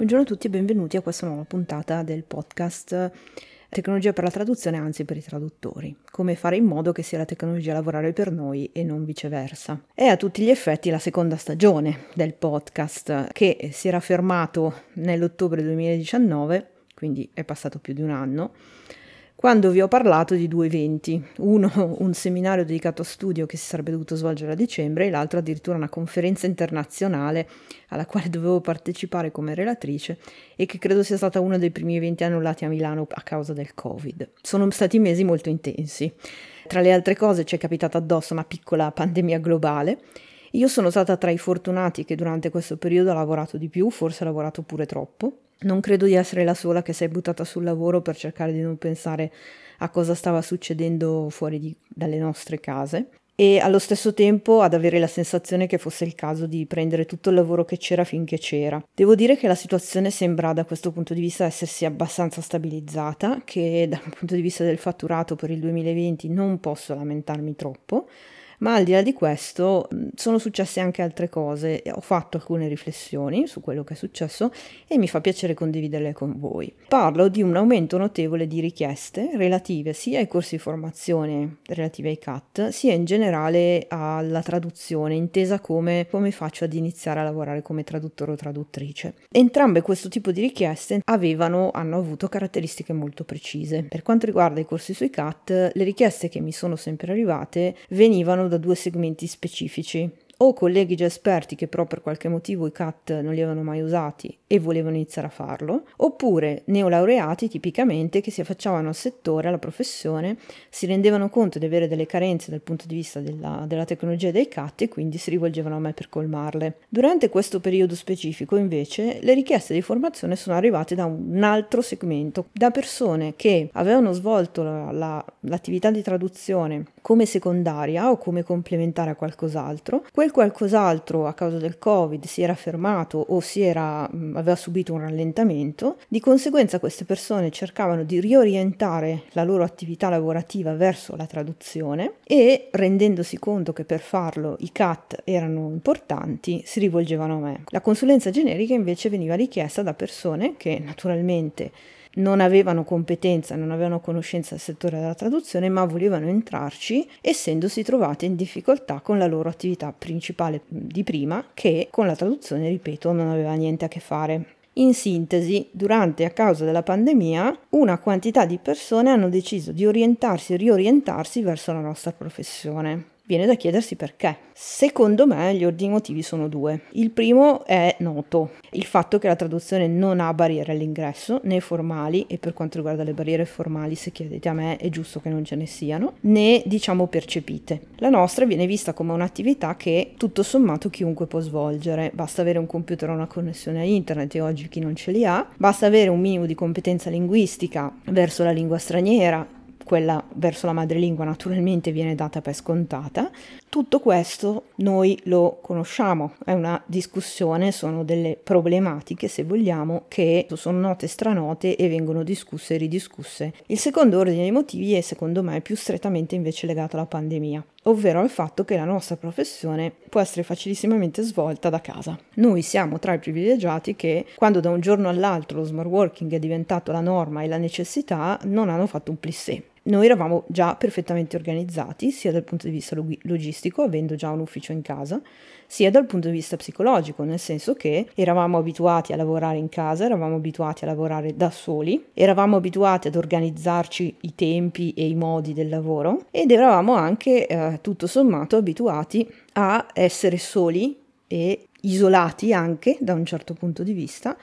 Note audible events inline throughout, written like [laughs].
Buongiorno a tutti e benvenuti a questa nuova puntata del podcast Tecnologia per la traduzione, anzi per i traduttori. Come fare in modo che sia la tecnologia a lavorare per noi e non viceversa. È a tutti gli effetti la seconda stagione del podcast che si era fermato nell'ottobre 2019, quindi è passato più di un anno quando vi ho parlato di due eventi, uno un seminario dedicato a studio che si sarebbe dovuto svolgere a dicembre e l'altro addirittura una conferenza internazionale alla quale dovevo partecipare come relatrice e che credo sia stata uno dei primi eventi annullati a Milano a causa del Covid. Sono stati mesi molto intensi. Tra le altre cose ci è capitata addosso una piccola pandemia globale. Io sono stata tra i fortunati che durante questo periodo ha lavorato di più, forse ha lavorato pure troppo non credo di essere la sola che si è buttata sul lavoro per cercare di non pensare a cosa stava succedendo fuori di, dalle nostre case e allo stesso tempo ad avere la sensazione che fosse il caso di prendere tutto il lavoro che c'era finché c'era. Devo dire che la situazione sembra da questo punto di vista essersi abbastanza stabilizzata, che dal punto di vista del fatturato per il 2020 non posso lamentarmi troppo, ma al di là di questo sono successe anche altre cose, ho fatto alcune riflessioni su quello che è successo e mi fa piacere condividerle con voi. Parlo di un aumento notevole di richieste relative sia ai corsi di formazione relativi ai CAT, sia in generale alla traduzione, intesa come come faccio ad iniziare a lavorare come traduttore o traduttrice. Entrambe questo tipo di richieste avevano, hanno avuto caratteristiche molto precise. Per quanto riguarda i corsi sui CAT, le richieste che mi sono sempre arrivate venivano da due segmenti specifici o colleghi già esperti che però per qualche motivo i CAT non li avevano mai usati e volevano iniziare a farlo, oppure neolaureati tipicamente che si affacciavano al settore, alla professione, si rendevano conto di avere delle carenze dal punto di vista della, della tecnologia dei CAT e quindi si rivolgevano a me per colmarle. Durante questo periodo specifico invece le richieste di formazione sono arrivate da un altro segmento, da persone che avevano svolto la, la, l'attività di traduzione come secondaria o come complementare a qualcos'altro, quel quel qualcos'altro a causa del Covid si era fermato o era, aveva subito un rallentamento, di conseguenza queste persone cercavano di riorientare la loro attività lavorativa verso la traduzione e rendendosi conto che per farlo i CAT erano importanti, si rivolgevano a me. La consulenza generica invece veniva richiesta da persone che naturalmente non avevano competenza, non avevano conoscenza del settore della traduzione, ma volevano entrarci, essendosi trovate in difficoltà con la loro attività principale di prima, che con la traduzione, ripeto, non aveva niente a che fare. In sintesi, durante e a causa della pandemia, una quantità di persone hanno deciso di orientarsi e riorientarsi verso la nostra professione. Viene da chiedersi perché. Secondo me gli ordini motivi sono due. Il primo è noto, il fatto che la traduzione non ha barriere all'ingresso, né formali, e per quanto riguarda le barriere formali, se chiedete a me, è giusto che non ce ne siano, né diciamo percepite. La nostra viene vista come un'attività che tutto sommato chiunque può svolgere, basta avere un computer o una connessione a internet e oggi chi non ce li ha, basta avere un minimo di competenza linguistica verso la lingua straniera, quella verso la madrelingua naturalmente viene data per scontata. Tutto questo noi lo conosciamo, è una discussione, sono delle problematiche, se vogliamo, che sono note stranote e vengono discusse e ridiscusse. Il secondo ordine di motivi è secondo me più strettamente invece legato alla pandemia ovvero al fatto che la nostra professione può essere facilissimamente svolta da casa. Noi siamo tra i privilegiati che quando da un giorno all'altro lo smart working è diventato la norma e la necessità non hanno fatto un plissé noi eravamo già perfettamente organizzati, sia dal punto di vista log- logistico, avendo già un ufficio in casa, sia dal punto di vista psicologico, nel senso che eravamo abituati a lavorare in casa, eravamo abituati a lavorare da soli, eravamo abituati ad organizzarci i tempi e i modi del lavoro ed eravamo anche eh, tutto sommato abituati a essere soli e isolati anche da un certo punto di vista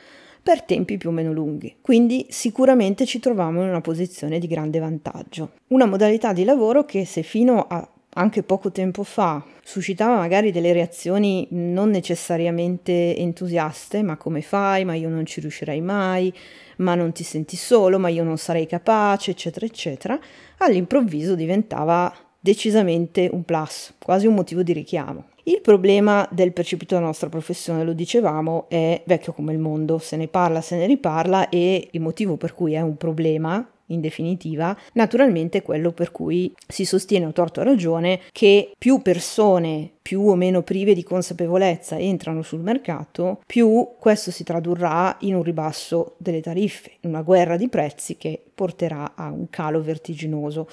per tempi più o meno lunghi. Quindi sicuramente ci troviamo in una posizione di grande vantaggio. Una modalità di lavoro che se fino a anche poco tempo fa suscitava magari delle reazioni non necessariamente entusiaste, ma come fai, ma io non ci riuscirei mai, ma non ti senti solo, ma io non sarei capace, eccetera, eccetera, all'improvviso diventava decisamente un plus, quasi un motivo di richiamo. Il problema del percepito della nostra professione, lo dicevamo, è vecchio come il mondo, se ne parla, se ne riparla e il motivo per cui è un problema in definitiva, naturalmente quello per cui si sostiene a torto a ragione che più persone più o meno prive di consapevolezza entrano sul mercato, più questo si tradurrà in un ribasso delle tariffe, in una guerra di prezzi che porterà a un calo vertiginoso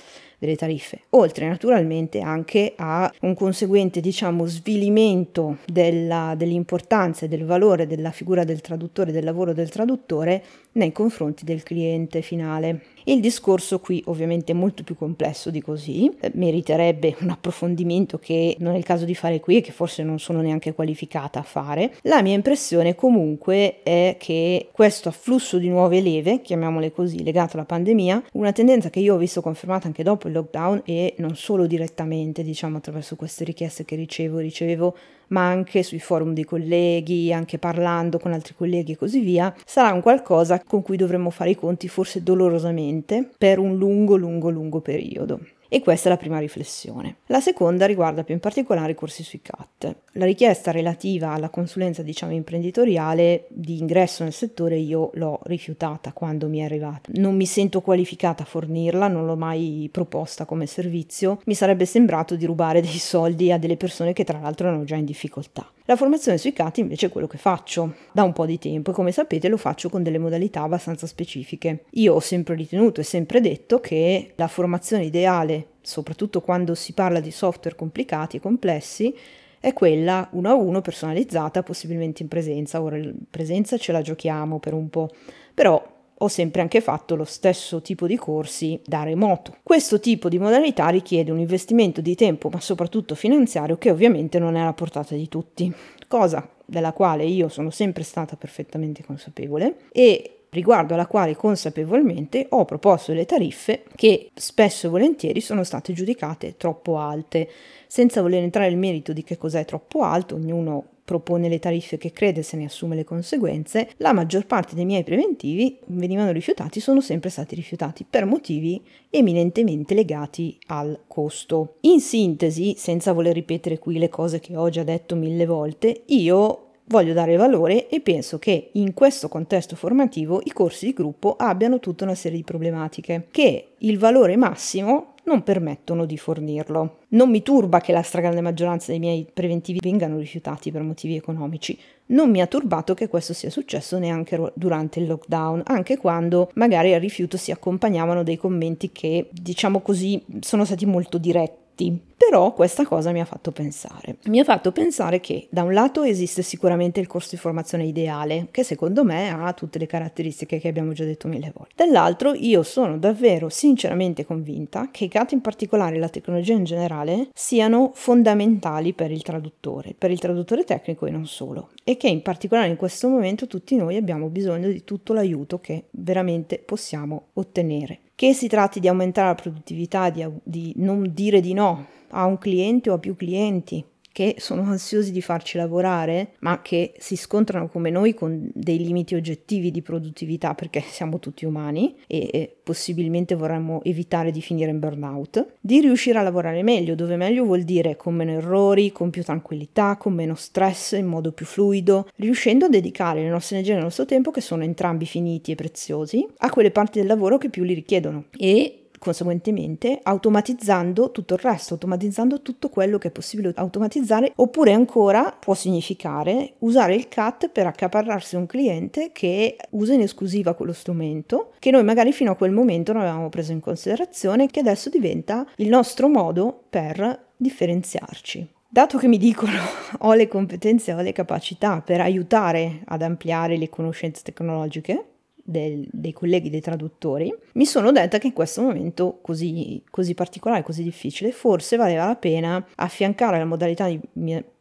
delle tariffe, oltre naturalmente anche a un conseguente diciamo svilimento della, dell'importanza e del valore della figura del traduttore, del lavoro del traduttore nei confronti del cliente finale. Il discorso qui ovviamente è molto più complesso di così, eh, meriterebbe un approfondimento che non è il caso di fare qui e che forse non sono neanche qualificata a fare. La mia impressione comunque è che questo afflusso di nuove leve, chiamiamole così, legato alla pandemia, una tendenza che io ho visto confermata anche dopo il lockdown e non solo direttamente, diciamo attraverso queste richieste che ricevo, ricevevo ma anche sui forum dei colleghi, anche parlando con altri colleghi e così via, sarà un qualcosa con cui dovremmo fare i conti forse dolorosamente per un lungo, lungo, lungo periodo. E questa è la prima riflessione. La seconda riguarda più in particolare i corsi sui CAT. La richiesta relativa alla consulenza, diciamo, imprenditoriale di ingresso nel settore io l'ho rifiutata quando mi è arrivata. Non mi sento qualificata a fornirla, non l'ho mai proposta come servizio. Mi sarebbe sembrato di rubare dei soldi a delle persone che tra l'altro erano già in difficoltà. La formazione sui CAT invece è quello che faccio da un po' di tempo e come sapete lo faccio con delle modalità abbastanza specifiche. Io ho sempre ritenuto e sempre detto che la formazione ideale, soprattutto quando si parla di software complicati e complessi, è quella uno a uno personalizzata, possibilmente in presenza. Ora in presenza ce la giochiamo per un po', però ho sempre anche fatto lo stesso tipo di corsi da remoto. Questo tipo di modalità richiede un investimento di tempo, ma soprattutto finanziario, che ovviamente non è alla portata di tutti, cosa della quale io sono sempre stata perfettamente consapevole e riguardo alla quale consapevolmente ho proposto delle tariffe che spesso e volentieri sono state giudicate troppo alte. Senza voler entrare nel merito di che cos'è troppo alto, ognuno propone le tariffe che crede se ne assume le conseguenze, la maggior parte dei miei preventivi venivano rifiutati, sono sempre stati rifiutati per motivi eminentemente legati al costo. In sintesi, senza voler ripetere qui le cose che ho già detto mille volte, io voglio dare valore e penso che in questo contesto formativo i corsi di gruppo abbiano tutta una serie di problematiche che il valore massimo non permettono di fornirlo. Non mi turba che la stragrande maggioranza dei miei preventivi vengano rifiutati per motivi economici. Non mi ha turbato che questo sia successo neanche durante il lockdown, anche quando magari al rifiuto si accompagnavano dei commenti che, diciamo così, sono stati molto diretti però questa cosa mi ha fatto pensare. Mi ha fatto pensare che da un lato esiste sicuramente il corso di formazione ideale, che secondo me ha tutte le caratteristiche che abbiamo già detto mille volte. Dall'altro io sono davvero sinceramente convinta che i CAT in particolare e la tecnologia in generale siano fondamentali per il traduttore, per il traduttore tecnico e non solo, e che in particolare in questo momento tutti noi abbiamo bisogno di tutto l'aiuto che veramente possiamo ottenere. Che si tratti di aumentare la produttività, di, di non dire di no a un cliente o a più clienti, che sono ansiosi di farci lavorare, ma che si scontrano come noi con dei limiti oggettivi di produttività perché siamo tutti umani e, e possibilmente vorremmo evitare di finire in burnout, di riuscire a lavorare meglio, dove meglio vuol dire con meno errori, con più tranquillità, con meno stress, in modo più fluido, riuscendo a dedicare le nostre energie e il nostro tempo, che sono entrambi finiti e preziosi, a quelle parti del lavoro che più li richiedono. E conseguentemente automatizzando tutto il resto, automatizzando tutto quello che è possibile automatizzare, oppure ancora può significare usare il CAT per accaparrarsi un cliente che usa in esclusiva quello strumento, che noi magari fino a quel momento non avevamo preso in considerazione, che adesso diventa il nostro modo per differenziarci. Dato che mi dicono [laughs] ho le competenze, ho le capacità per aiutare ad ampliare le conoscenze tecnologiche, del, dei colleghi dei traduttori, mi sono detta che in questo momento così, così particolare, così difficile, forse valeva la pena affiancare la modalità di,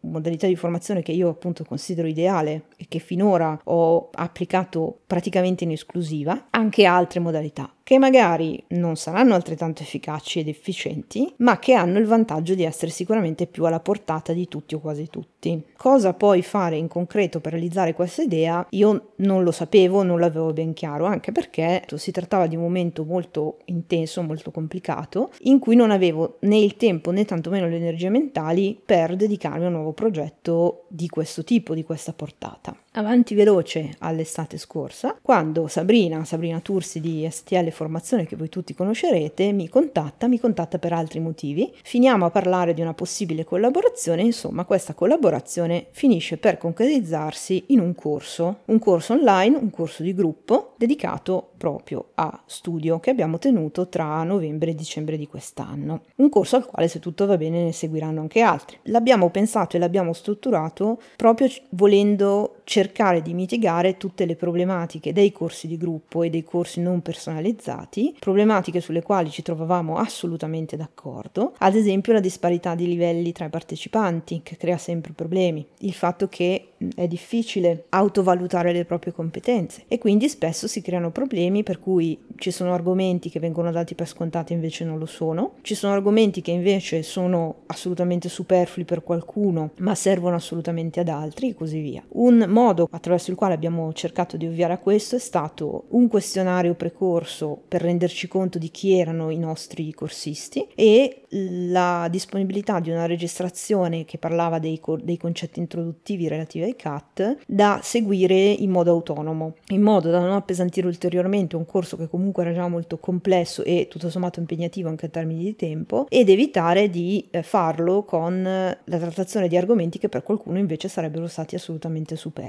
modalità di formazione che io appunto considero ideale e che finora ho applicato praticamente in esclusiva, anche altre modalità che magari non saranno altrettanto efficaci ed efficienti, ma che hanno il vantaggio di essere sicuramente più alla portata di tutti o quasi tutti. Cosa poi fare in concreto per realizzare questa idea? Io non lo sapevo, non l'avevo ben chiaro, anche perché si trattava di un momento molto intenso, molto complicato, in cui non avevo né il tempo né tantomeno le energie mentali per dedicarmi a un nuovo progetto di questo tipo, di questa portata. Avanti veloce all'estate scorsa, quando Sabrina, Sabrina Tursi di STL Formazione, che voi tutti conoscerete, mi contatta, mi contatta per altri motivi. Finiamo a parlare di una possibile collaborazione, insomma questa collaborazione finisce per concretizzarsi in un corso, un corso online, un corso di gruppo dedicato proprio a studio che abbiamo tenuto tra novembre e dicembre di quest'anno. Un corso al quale se tutto va bene ne seguiranno anche altri. L'abbiamo pensato e l'abbiamo strutturato proprio volendo cercare di mitigare tutte le problematiche dei corsi di gruppo e dei corsi non personalizzati, problematiche sulle quali ci trovavamo assolutamente d'accordo, ad esempio la disparità di livelli tra i partecipanti che crea sempre problemi, il fatto che è difficile autovalutare le proprie competenze. E quindi spesso si creano problemi per cui ci sono argomenti che vengono dati per scontati e invece non lo sono, ci sono argomenti che invece sono assolutamente superflui per qualcuno ma servono assolutamente ad altri e così via. Un modo attraverso il quale abbiamo cercato di ovviare a questo è stato un questionario precorso per renderci conto di chi erano i nostri corsisti e la disponibilità di una registrazione che parlava dei, co- dei concetti introduttivi relativi ai CAT da seguire in modo autonomo, in modo da non appesantire ulteriormente un corso che comunque era già molto complesso e tutto sommato impegnativo anche in termini di tempo ed evitare di eh, farlo con la trattazione di argomenti che per qualcuno invece sarebbero stati assolutamente superflui.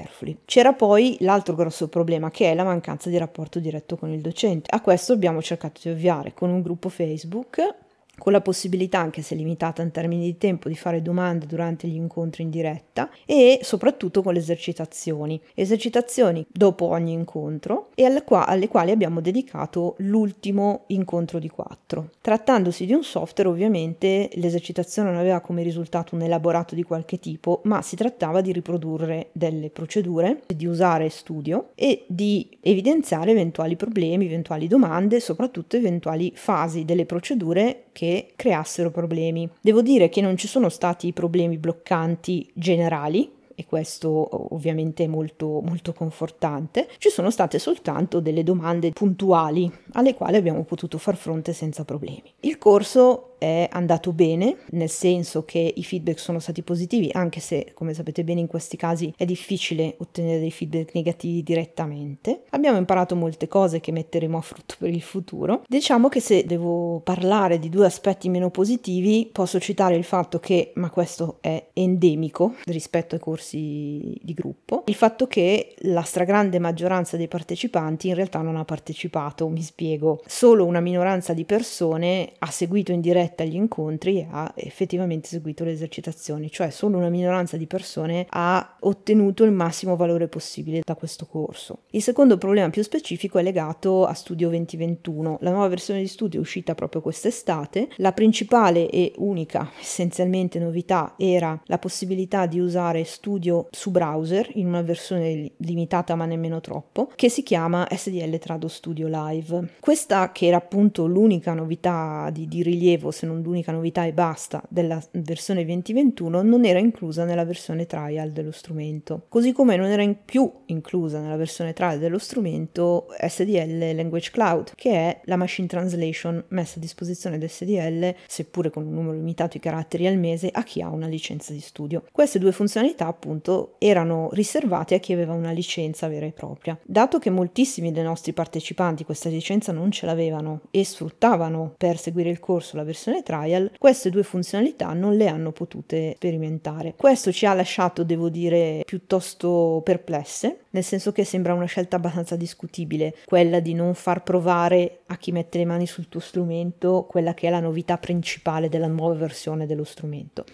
C'era poi l'altro grosso problema che è la mancanza di rapporto diretto con il docente. A questo abbiamo cercato di ovviare con un gruppo Facebook con la possibilità, anche se limitata in termini di tempo, di fare domande durante gli incontri in diretta e soprattutto con le esercitazioni. Esercitazioni dopo ogni incontro e alle, qua- alle quali abbiamo dedicato l'ultimo incontro di quattro. Trattandosi di un software, ovviamente l'esercitazione non aveva come risultato un elaborato di qualche tipo, ma si trattava di riprodurre delle procedure, di usare studio e di evidenziare eventuali problemi, eventuali domande, soprattutto eventuali fasi delle procedure che che creassero problemi. Devo dire che non ci sono stati problemi bloccanti generali, e questo ovviamente è molto, molto confortante, ci sono state soltanto delle domande puntuali alle quali abbiamo potuto far fronte senza problemi. Il corso è andato bene, nel senso che i feedback sono stati positivi, anche se, come sapete bene, in questi casi è difficile ottenere dei feedback negativi direttamente. Abbiamo imparato molte cose che metteremo a frutto per il futuro. Diciamo che se devo parlare di due aspetti meno positivi, posso citare il fatto che, ma questo è endemico rispetto ai corsi di gruppo, il fatto che la stragrande maggioranza dei partecipanti in realtà non ha partecipato, mi spiego, solo una minoranza di persone ha seguito in diretta diretta agli incontri e ha effettivamente seguito le esercitazioni, cioè solo una minoranza di persone ha ottenuto il massimo valore possibile da questo corso. Il secondo problema più specifico è legato a Studio 2021. La nuova versione di Studio è uscita proprio quest'estate. La principale e unica essenzialmente novità era la possibilità di usare Studio su browser in una versione limitata ma nemmeno troppo, che si chiama SDL Trado Studio Live. Questa che era appunto l'unica novità di, di rilievo se non l'unica novità e basta della versione 2021, non era inclusa nella versione trial dello strumento. Così come non era in più inclusa nella versione trial dello strumento SDL Language Cloud, che è la machine translation messa a disposizione del SDL, seppure con un numero limitato di caratteri al mese, a chi ha una licenza di studio. Queste due funzionalità appunto erano riservate a chi aveva una licenza vera e propria. Dato che moltissimi dei nostri partecipanti questa licenza non ce l'avevano e sfruttavano per seguire il corso la versione versione trial, queste due funzionalità non le hanno potute sperimentare. Questo ci ha lasciato, devo dire, piuttosto perplesse, nel senso che sembra una scelta abbastanza discutibile, quella di non far provare a chi mette le mani sul tuo strumento quella che è la novità principale della nuova versione dello strumento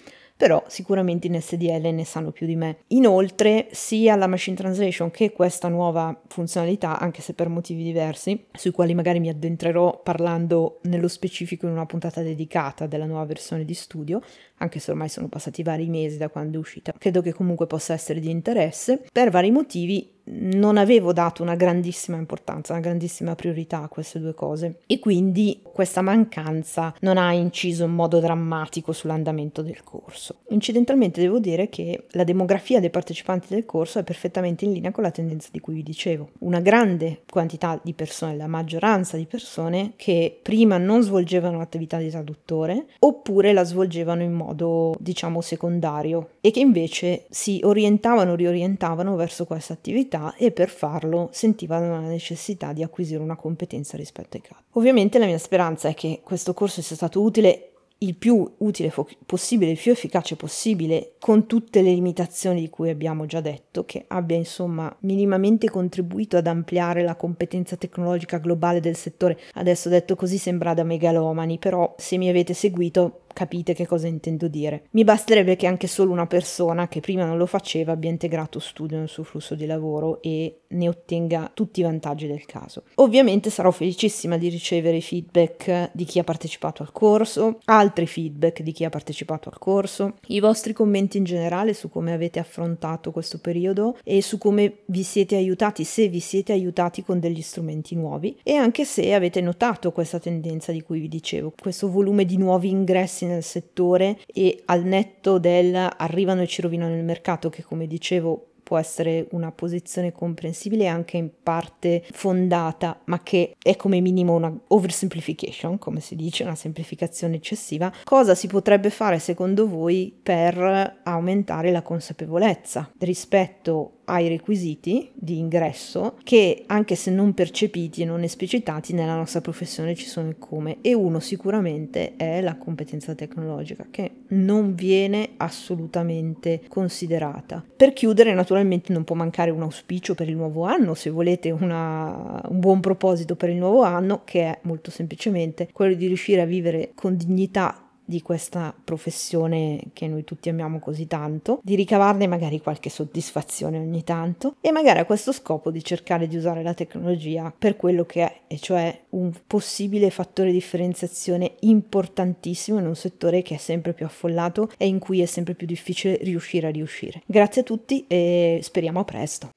però sicuramente in SDL ne sanno più di me. Inoltre, sia la machine translation che questa nuova funzionalità, anche se per motivi diversi, sui quali magari mi addentrerò parlando nello specifico in una puntata dedicata della nuova versione di studio, anche se ormai sono passati vari mesi da quando è uscita, credo che comunque possa essere di interesse. Per vari motivi non avevo dato una grandissima importanza, una grandissima priorità a queste due cose e quindi questa mancanza non ha inciso in modo drammatico sull'andamento del corso. Incidentalmente devo dire che la demografia dei partecipanti del corso è perfettamente in linea con la tendenza di cui vi dicevo. Una grande quantità di persone, la maggioranza di persone che prima non svolgevano l'attività di traduttore oppure la svolgevano in modo diciamo secondario e che invece si orientavano, riorientavano verso questa attività e per farlo sentivano la necessità di acquisire una competenza rispetto ai capi. Ovviamente la mia speranza è che questo corso sia stato utile il più utile fo- possibile, il più efficace possibile, con tutte le limitazioni di cui abbiamo già detto, che abbia insomma minimamente contribuito ad ampliare la competenza tecnologica globale del settore. Adesso detto così sembra da megalomani, però se mi avete seguito capite che cosa intendo dire. Mi basterebbe che anche solo una persona che prima non lo faceva abbia integrato studio nel suo flusso di lavoro e ne ottenga tutti i vantaggi del caso. Ovviamente sarò felicissima di ricevere feedback di chi ha partecipato al corso, altri feedback di chi ha partecipato al corso, i vostri commenti in generale su come avete affrontato questo periodo e su come vi siete aiutati, se vi siete aiutati con degli strumenti nuovi e anche se avete notato questa tendenza di cui vi dicevo, questo volume di nuovi ingressi interessi nel settore e al netto del arrivano e ci rovinano il mercato che come dicevo può essere una posizione comprensibile anche in parte fondata, ma che è come minimo una oversimplification, come si dice, una semplificazione eccessiva. Cosa si potrebbe fare secondo voi per aumentare la consapevolezza rispetto ai requisiti di ingresso che anche se non percepiti e non esplicitati nella nostra professione ci sono come e uno sicuramente è la competenza tecnologica che non viene assolutamente considerata. Per chiudere naturalmente non può mancare un auspicio per il nuovo anno se volete una, un buon proposito per il nuovo anno che è molto semplicemente quello di riuscire a vivere con dignità di questa professione che noi tutti amiamo così tanto, di ricavarne magari qualche soddisfazione ogni tanto e magari a questo scopo di cercare di usare la tecnologia per quello che è, e cioè un possibile fattore di differenziazione importantissimo in un settore che è sempre più affollato e in cui è sempre più difficile riuscire a riuscire. Grazie a tutti e speriamo a presto.